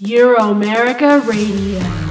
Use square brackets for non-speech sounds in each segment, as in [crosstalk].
Euro-America Radio.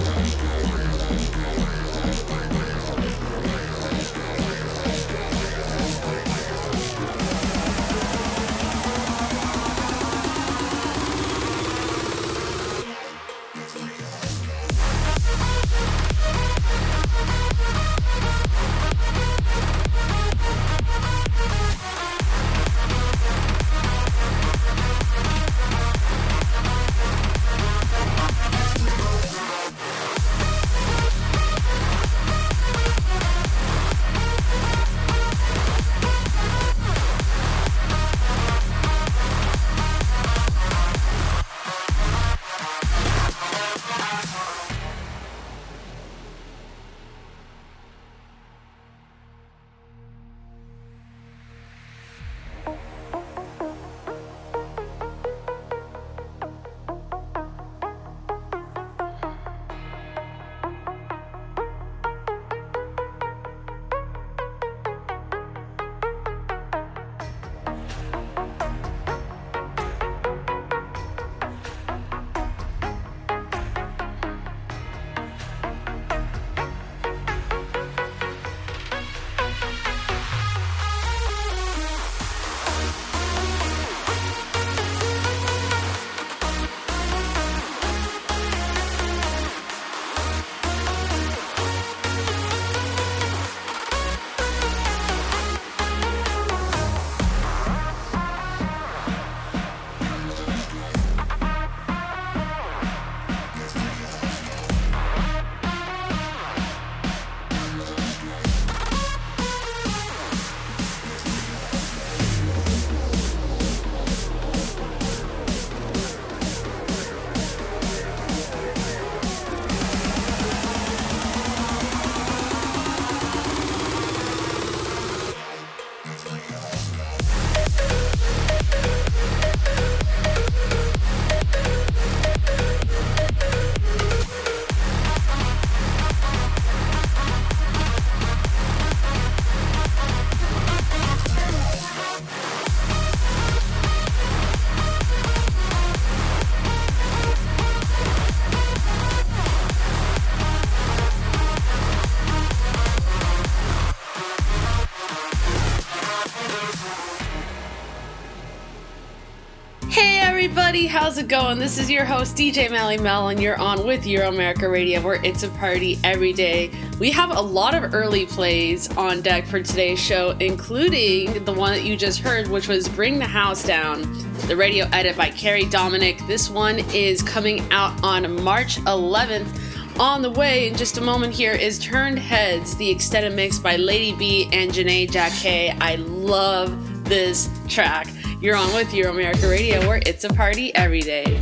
How's it going? This is your host DJ Melly Mel, and you're on with Euro America Radio, where it's a party every day. We have a lot of early plays on deck for today's show, including the one that you just heard, which was Bring the House Down, the radio edit by Carrie Dominic. This one is coming out on March 11th. On the way in just a moment here is Turned Heads, the extended mix by Lady B and Janae Jacquet. I love this track. You're on with Euro America Radio, where it's a party every day.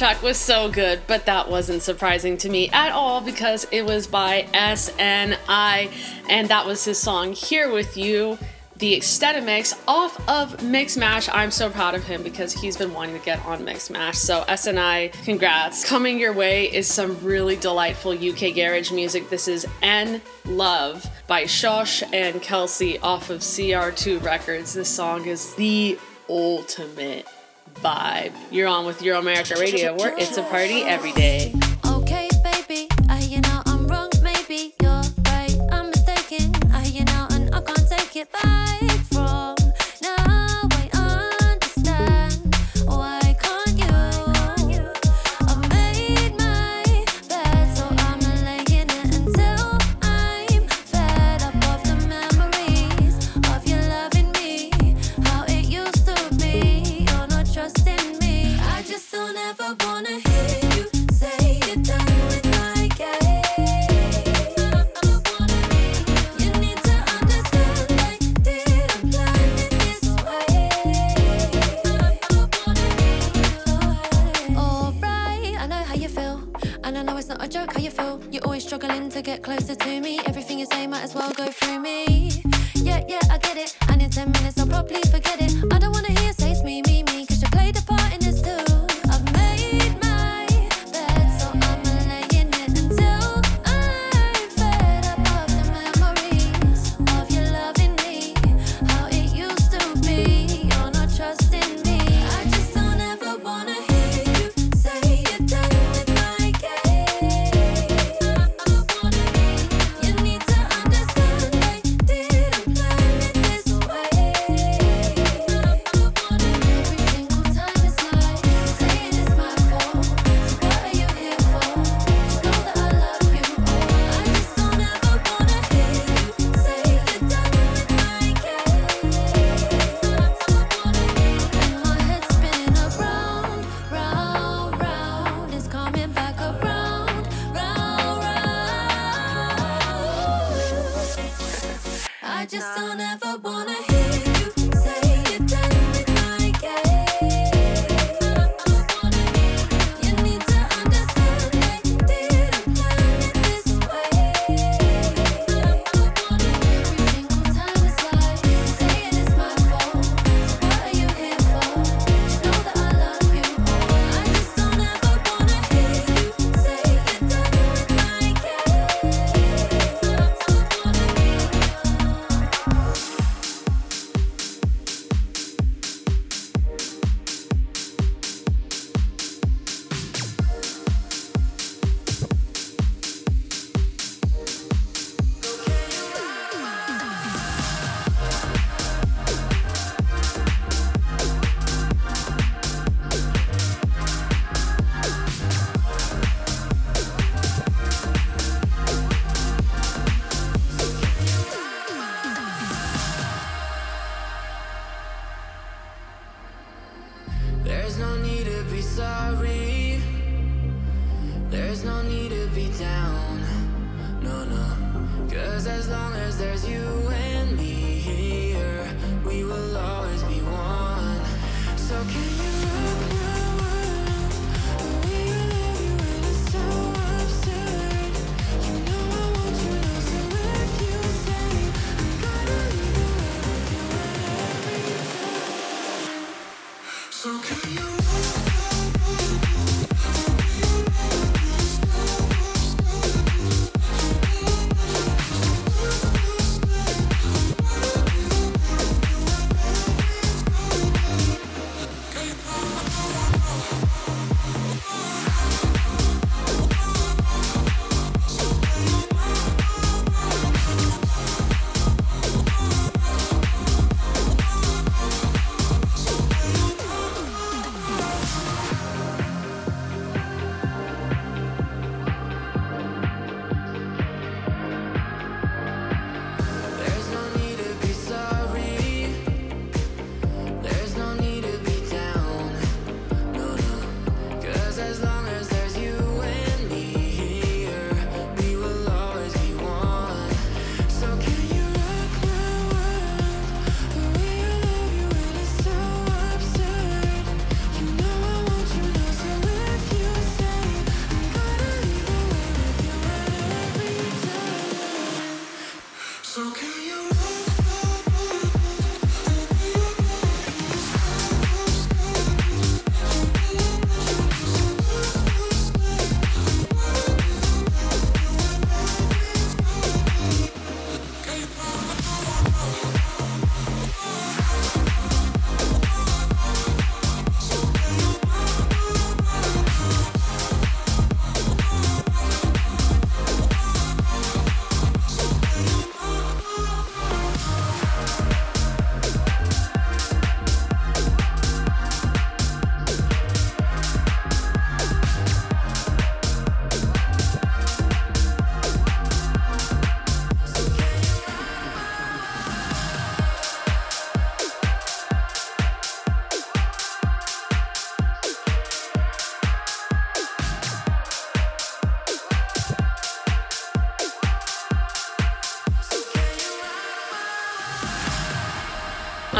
That was so good, but that wasn't surprising to me at all because it was by SNI, and that was his song Here With You the Extended Mix off of Mixmash. I'm so proud of him because he's been wanting to get on Mixmash. So SNI, congrats. Coming your way is some really delightful UK garage music. This is N Love by Shosh and Kelsey off of CR2 Records. This song is the ultimate vibe. You're on with Euro America Radio, where it's a party every day.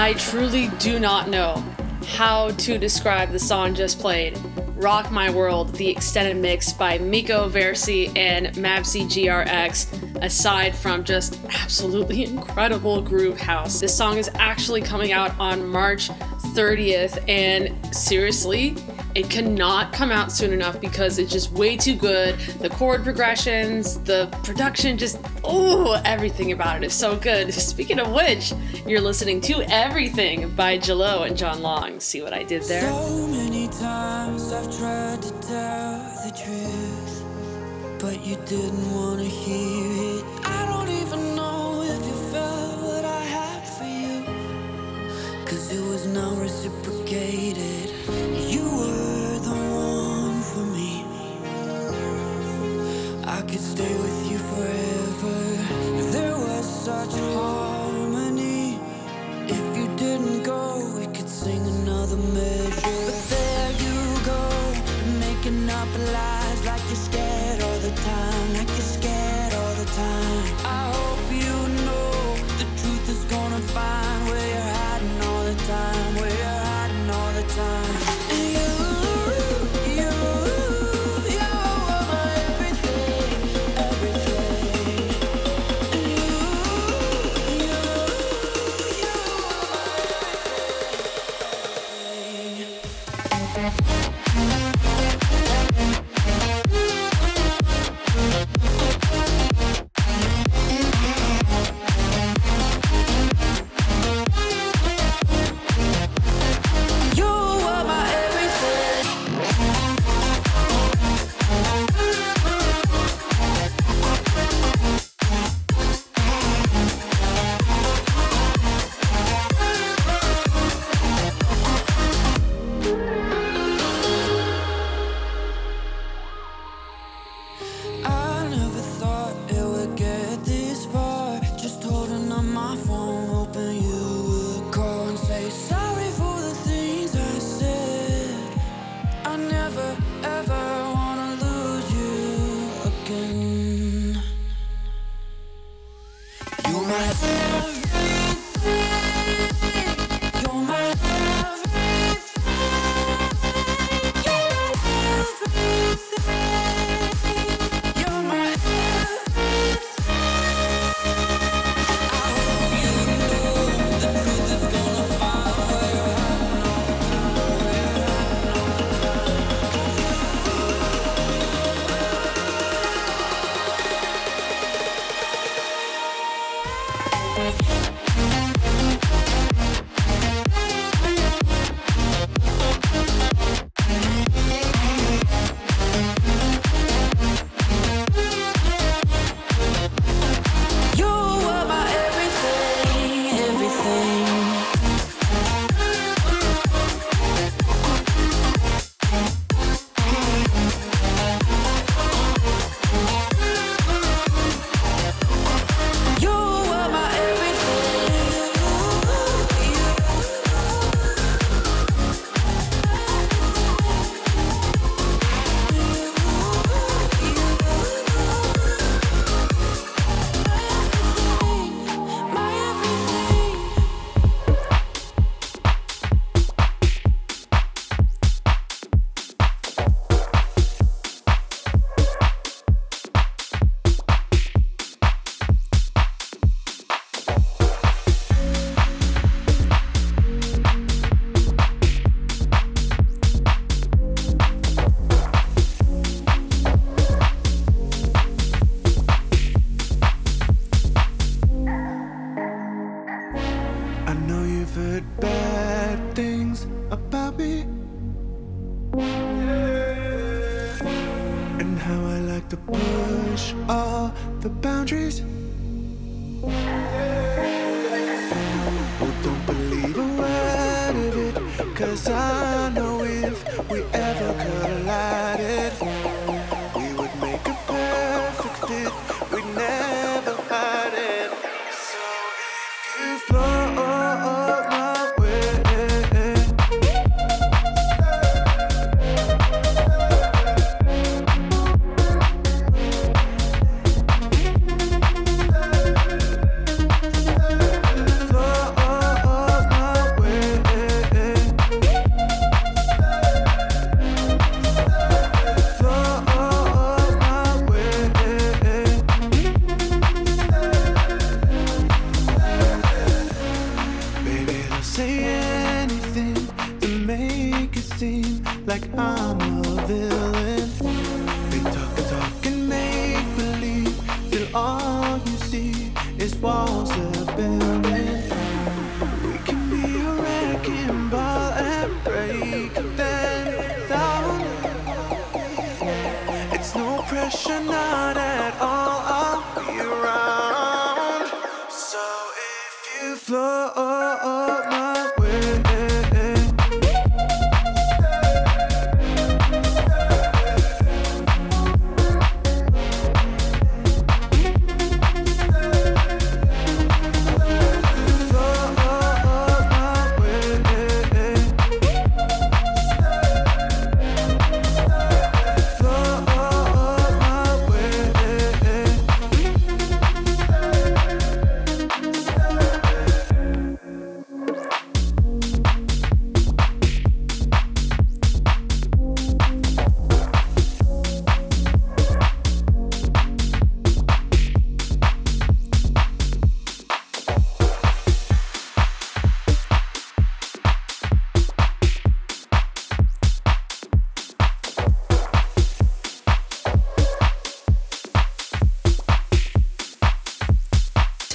I truly do not know how to describe the song just played. Rock My World, the extended mix by Miko Versi and Mavsy GRX, aside from just absolutely [laughs] incredible groove house. This song is actually coming out on March 30th, and seriously, it cannot come out soon enough because it's just way too good. The chord progressions, the production, just oh, everything about it is so good. [laughs] Speaking of which, you're listening to Everything by Jello and John Long. See what I did there? So many times I've tried to tell the truth, but you didn't want to hear it. I don't even know if you felt what I had for you, cause it was not reciprocated. You were the one for me. I could stay with you forever. There was such harmony. Go, we could sing another measure.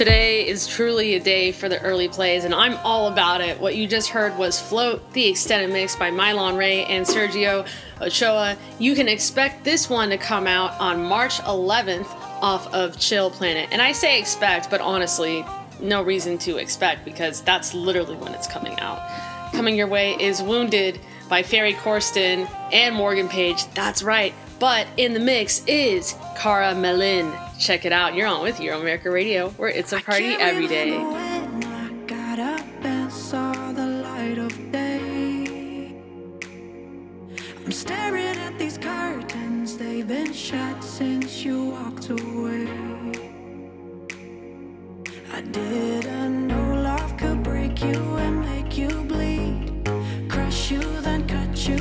Today is truly a day for the early plays, and I'm all about it. What you just heard was Float, the extended mix by Mylon Ray and Sergio Ochoa. You can expect this one to come out on March 11th off of Chill Planet. And I say expect, but honestly, no reason to expect because that's literally when it's coming out. Coming your way is Wounded by Ferry Corsten and Morgan Page. That's right. But in the mix is Cara Melin. Check it out. You're on with Euro America Radio, where it's a party every day. I got up and saw the light of day. I'm staring at these curtains, they've been shut since you walked away. I didn't know love could break you and make you bleed, crush you, then cut you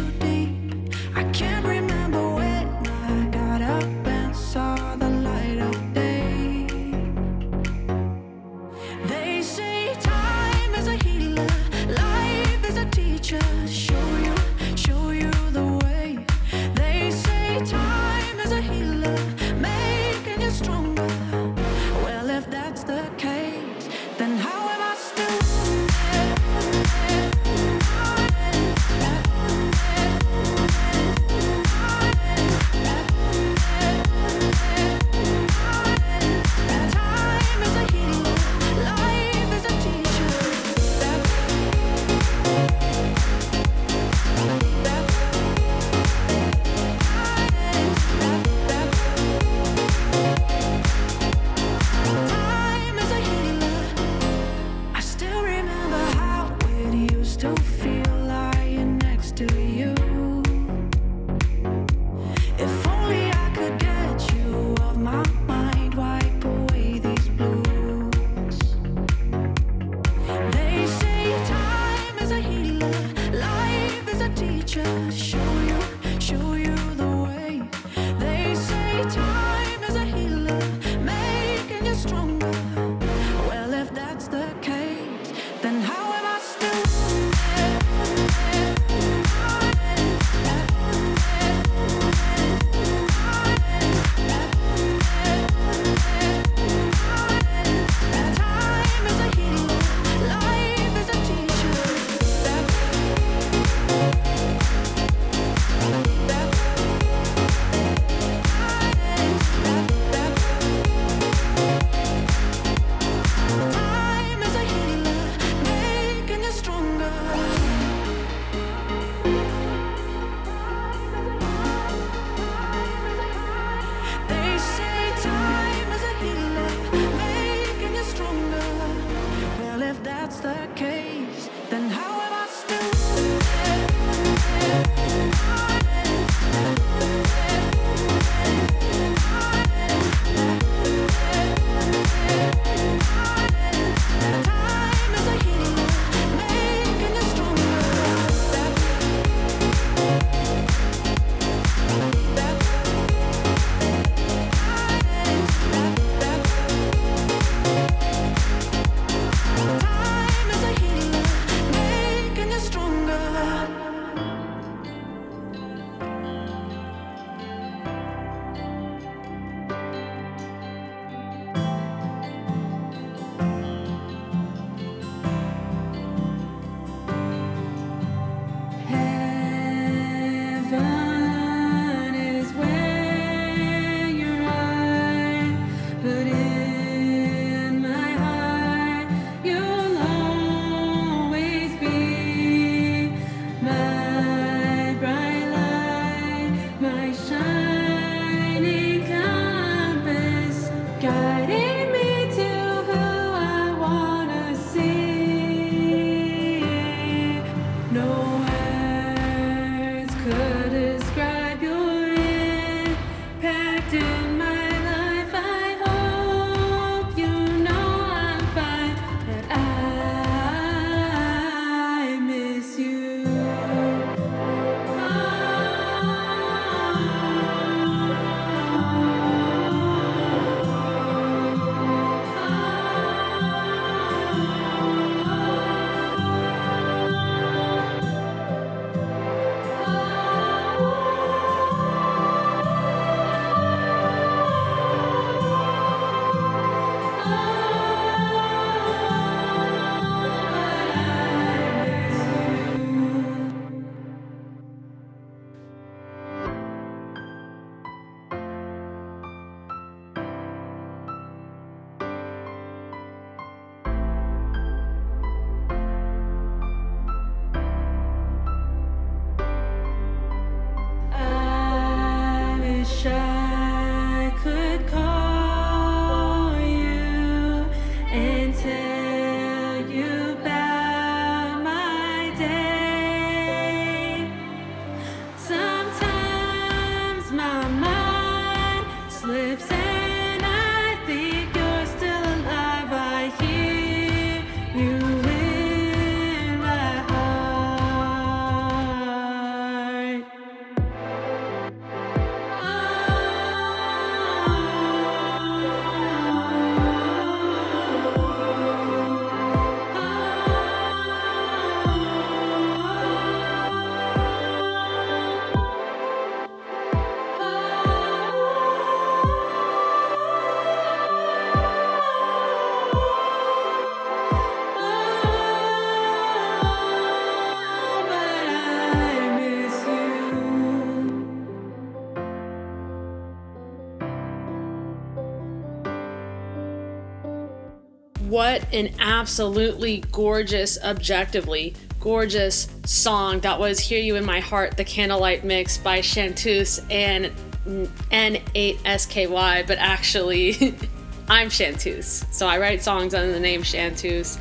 an absolutely gorgeous, objectively gorgeous song that was Hear You in My Heart, the Candlelight Mix by Chanteuse and N8SKY, but actually, [laughs] I'm Chanteuse. So I write songs under the name Chanteuse.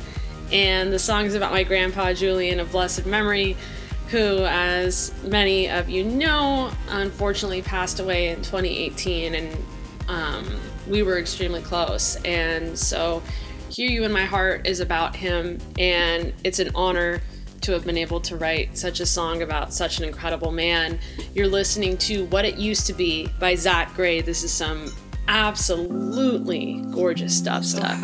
And the song is about my grandpa, Julian of blessed memory, who, as many of you know, unfortunately passed away in 2018. And um, we were extremely close. And so, Hear You in My Heart is about him, and it's an honor to have been able to write such a song about such an incredible man. You're listening to What It Used to Be by Zach Gray. This is some absolutely gorgeous stuff. So stuff.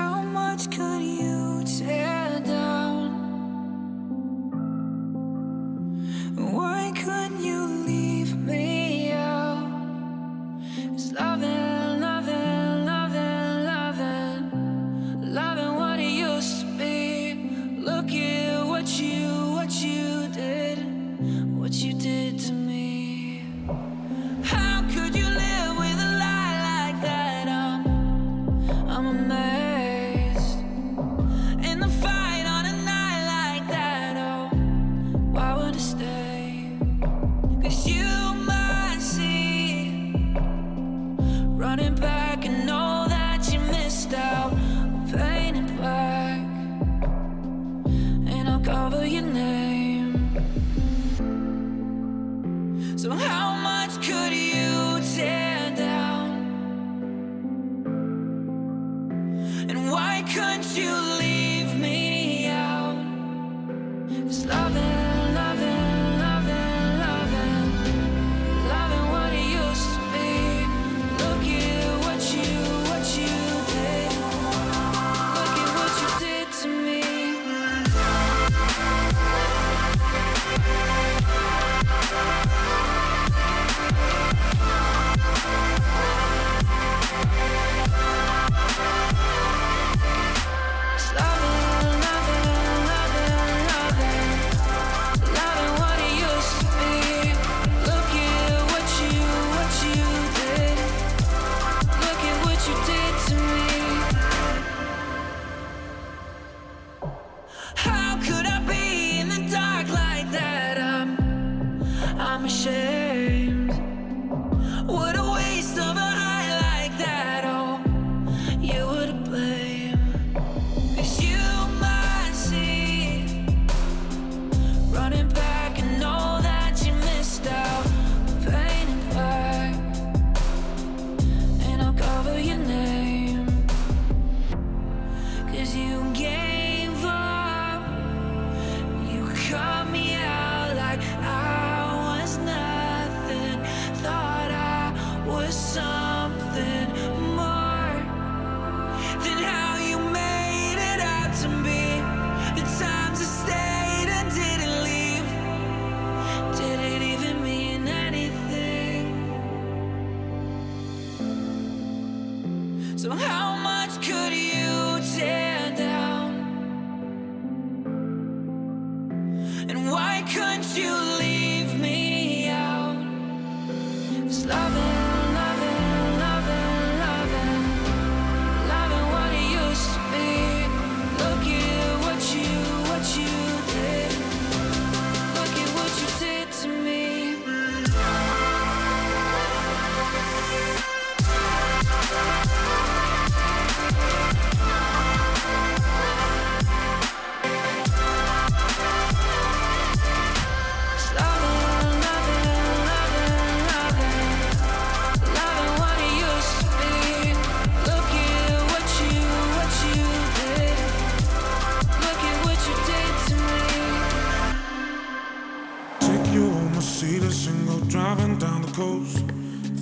driving down the coast.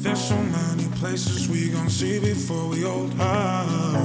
There's so many places we gon' see before we old. Ah,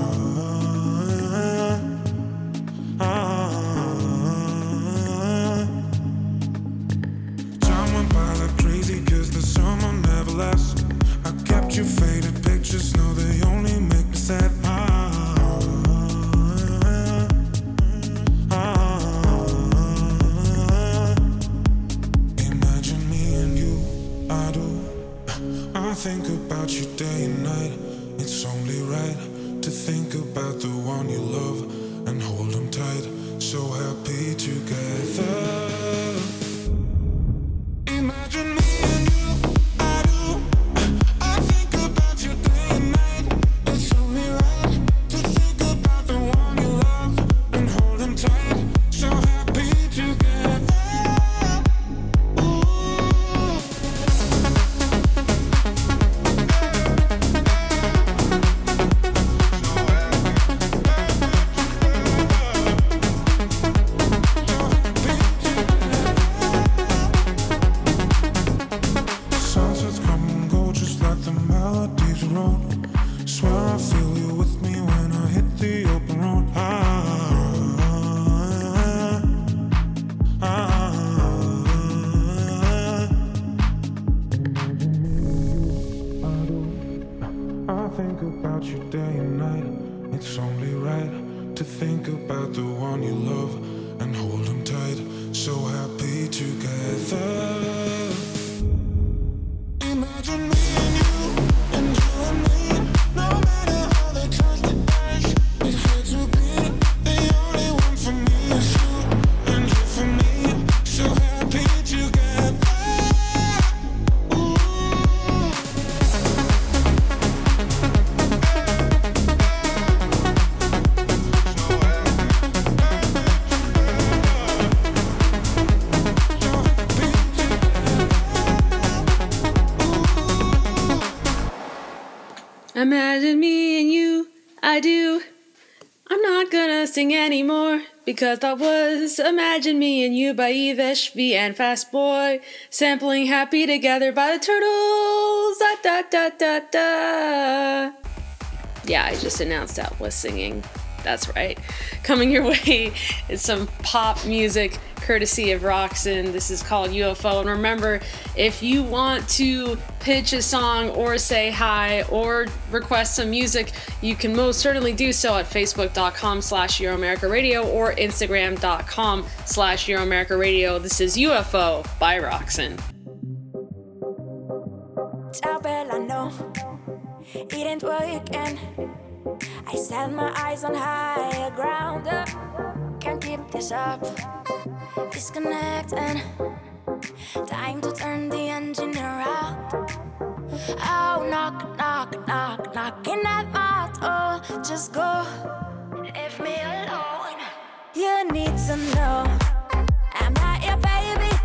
existing anymore because that was Imagine Me and You by Evish V and Fast Boy, sampling Happy Together by the Turtles. Da, da, da, da, da. Yeah, I just announced that was singing. That's right. Coming your [laughs] way is some pop music courtesy of Roxin. This is called UFO. And remember, if you want to pitch a song or say hi or request some music, you can most certainly do so at facebook.com slash Radio or instagram.com slash Radio. This is UFO by Roxin. It ain't. I set my eyes on higher ground. Uh, can't keep this up. Disconnect and time to turn the engine around. Oh, knock, knock, knock, knocking at my door. Just go. Leave me alone. You need to know I'm not your baby.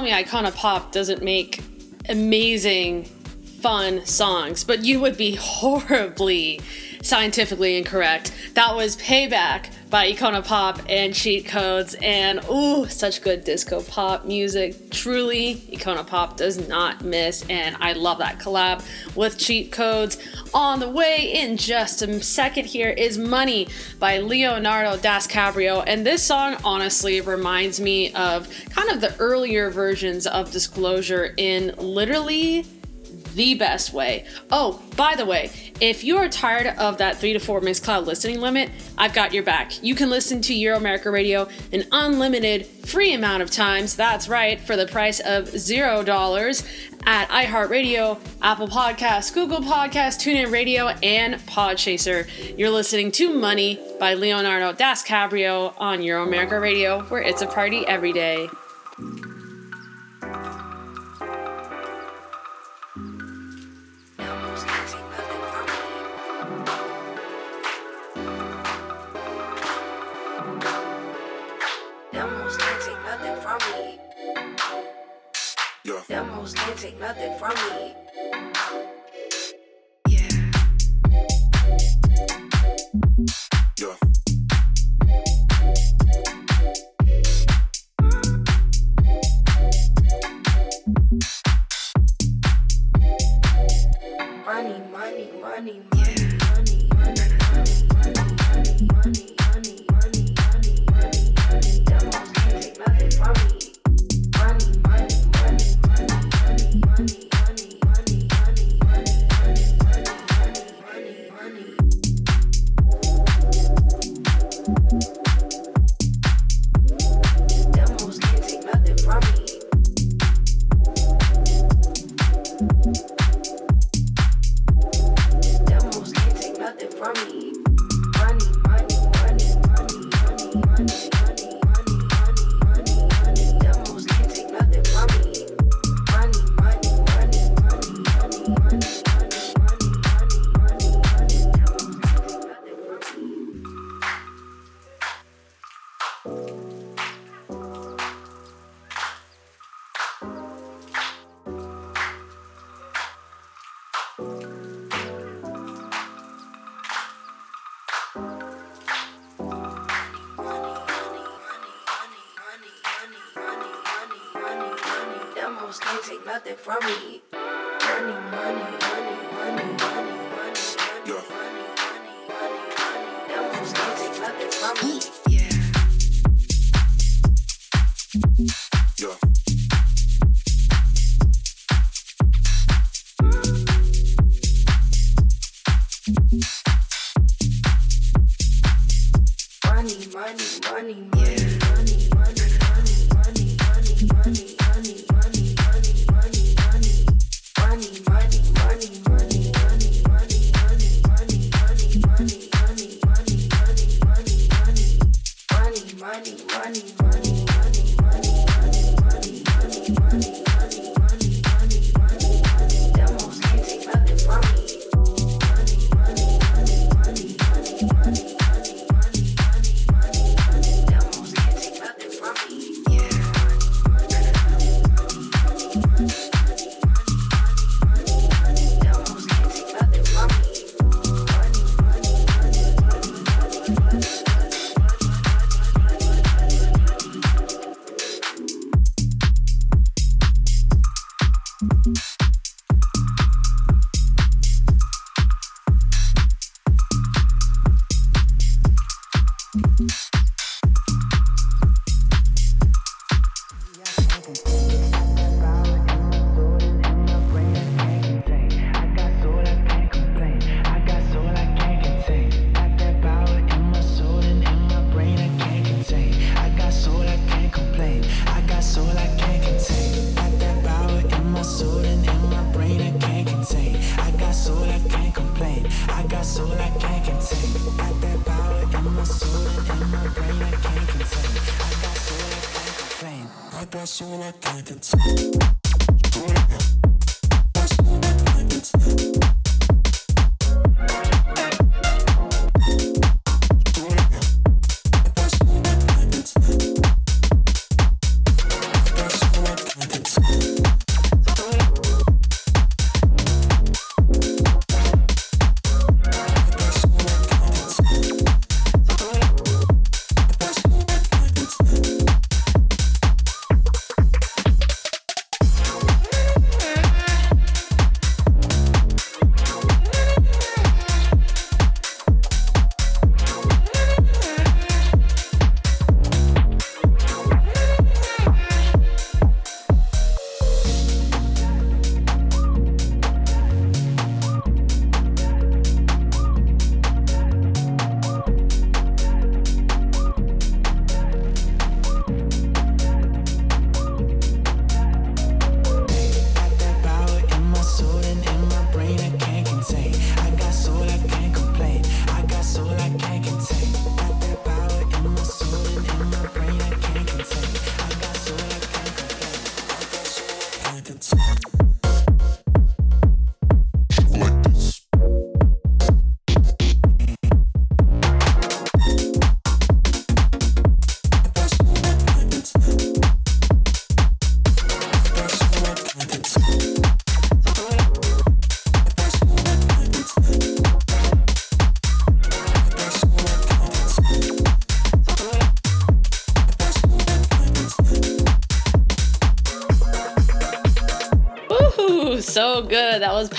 tell me Icona Pop doesn't make amazing, fun songs, but you would be [laughs] horribly scientifically incorrect. That was Payback by Icona Pop and Cheat Codes, and ooh, such good disco pop music. Truly, Icona Pop does not miss, and I love that collab with Cheat Codes. On the way in just a second, here is Money by Leonardo Dascabrio, and this song honestly reminds me of kind of the earlier versions of Disclosure in literally the best way. Oh, by the way, if you are tired of that three to four Mixcloud listening limit, I've got your back. You can listen to Euro America Radio an unlimited free amount of times. That's right, for the price of zero dollars at iHeartRadio, Apple Podcasts, Google Podcasts, TuneIn Radio, and Podchaser. You're listening to Money by Leonardo Dascabrio on Euro America Radio, where it's a party every day. problems can't take nothing from me. Money, money, money. from me.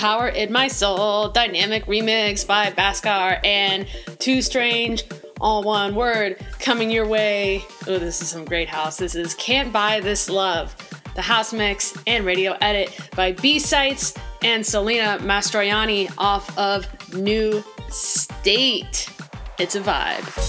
Power in My Soul, dynamic remix by Baskar and Too Strange, all one word, coming your way. Oh, this is some great house. This is Can't Buy This Love, the house mix and radio edit by B Sites and Selena Mastroianni off of New State. It's a vibe.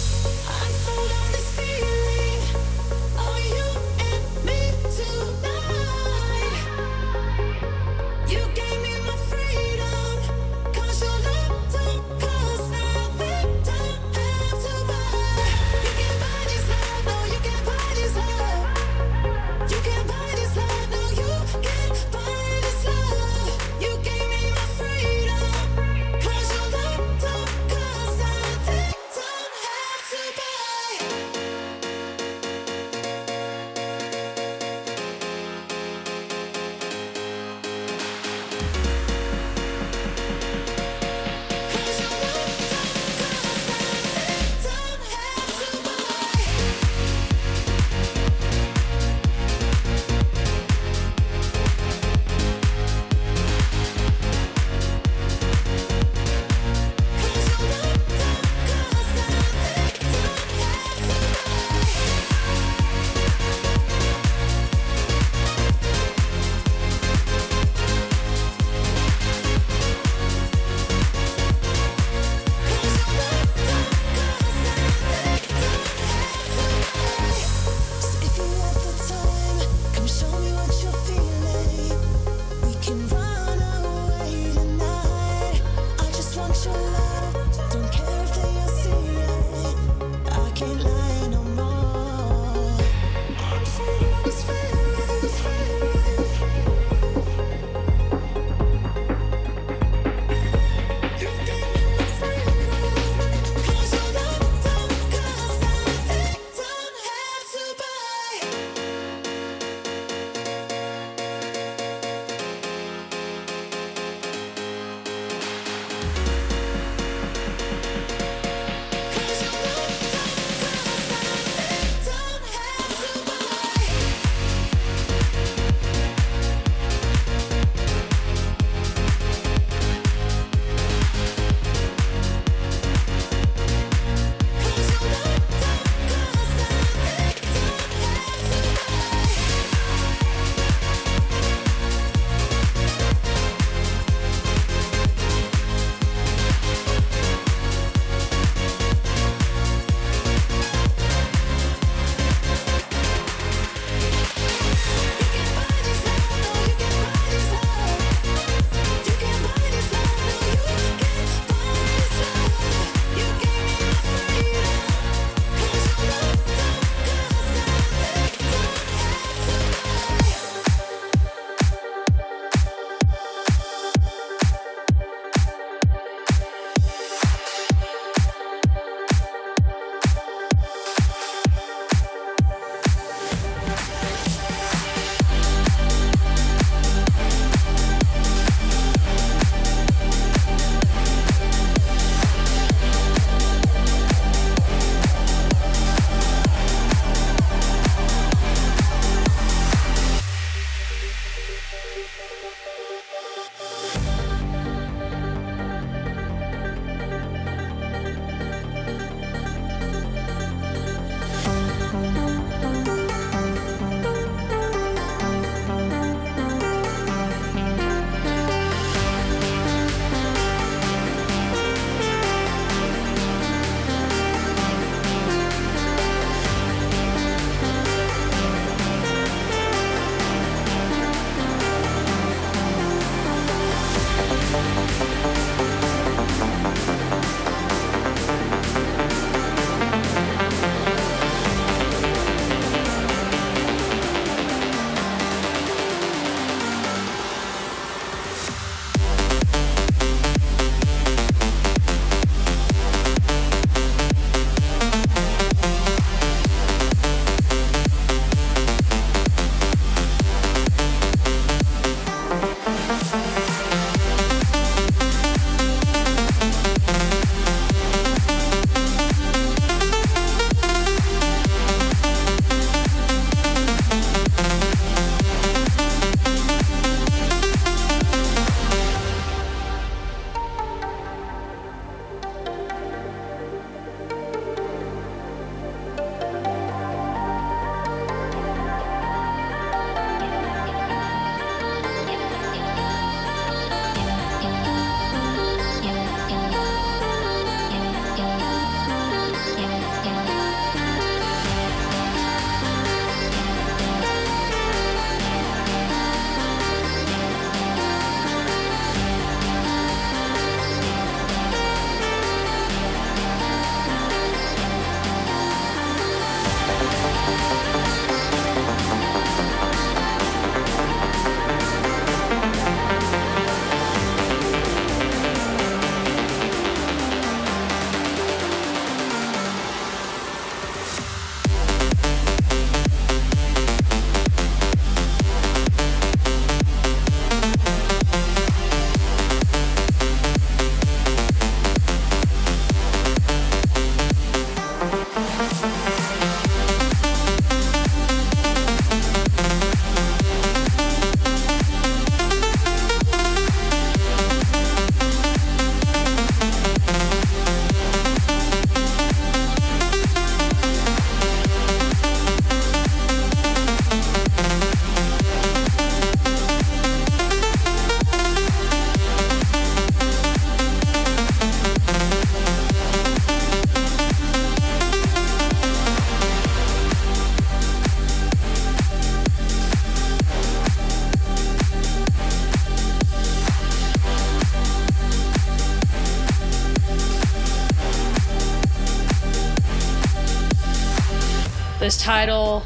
This title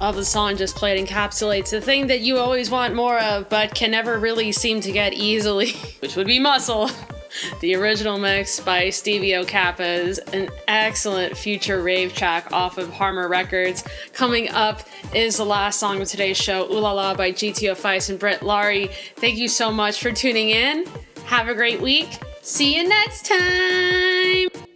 of the song just played encapsulates the thing that you always want more of but can never really seem to get easily, [laughs] which would be muscle. [laughs] The original mix by Stevie O'Kappa is an excellent future rave track off of Harmer Records. Coming up is the last song of today's show, Ooh La La by GTO Feist and Brett Laurie. Thank you so much for tuning in. Have a great week. See you next time.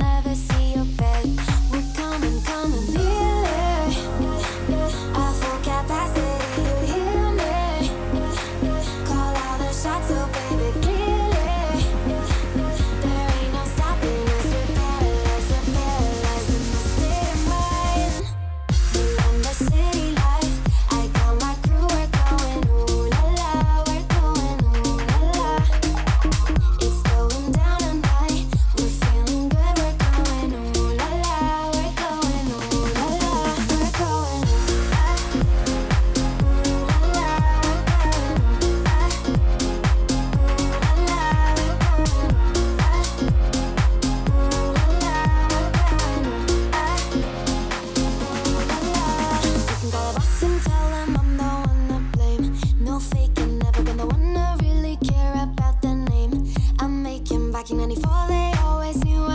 Back in 94, they always knew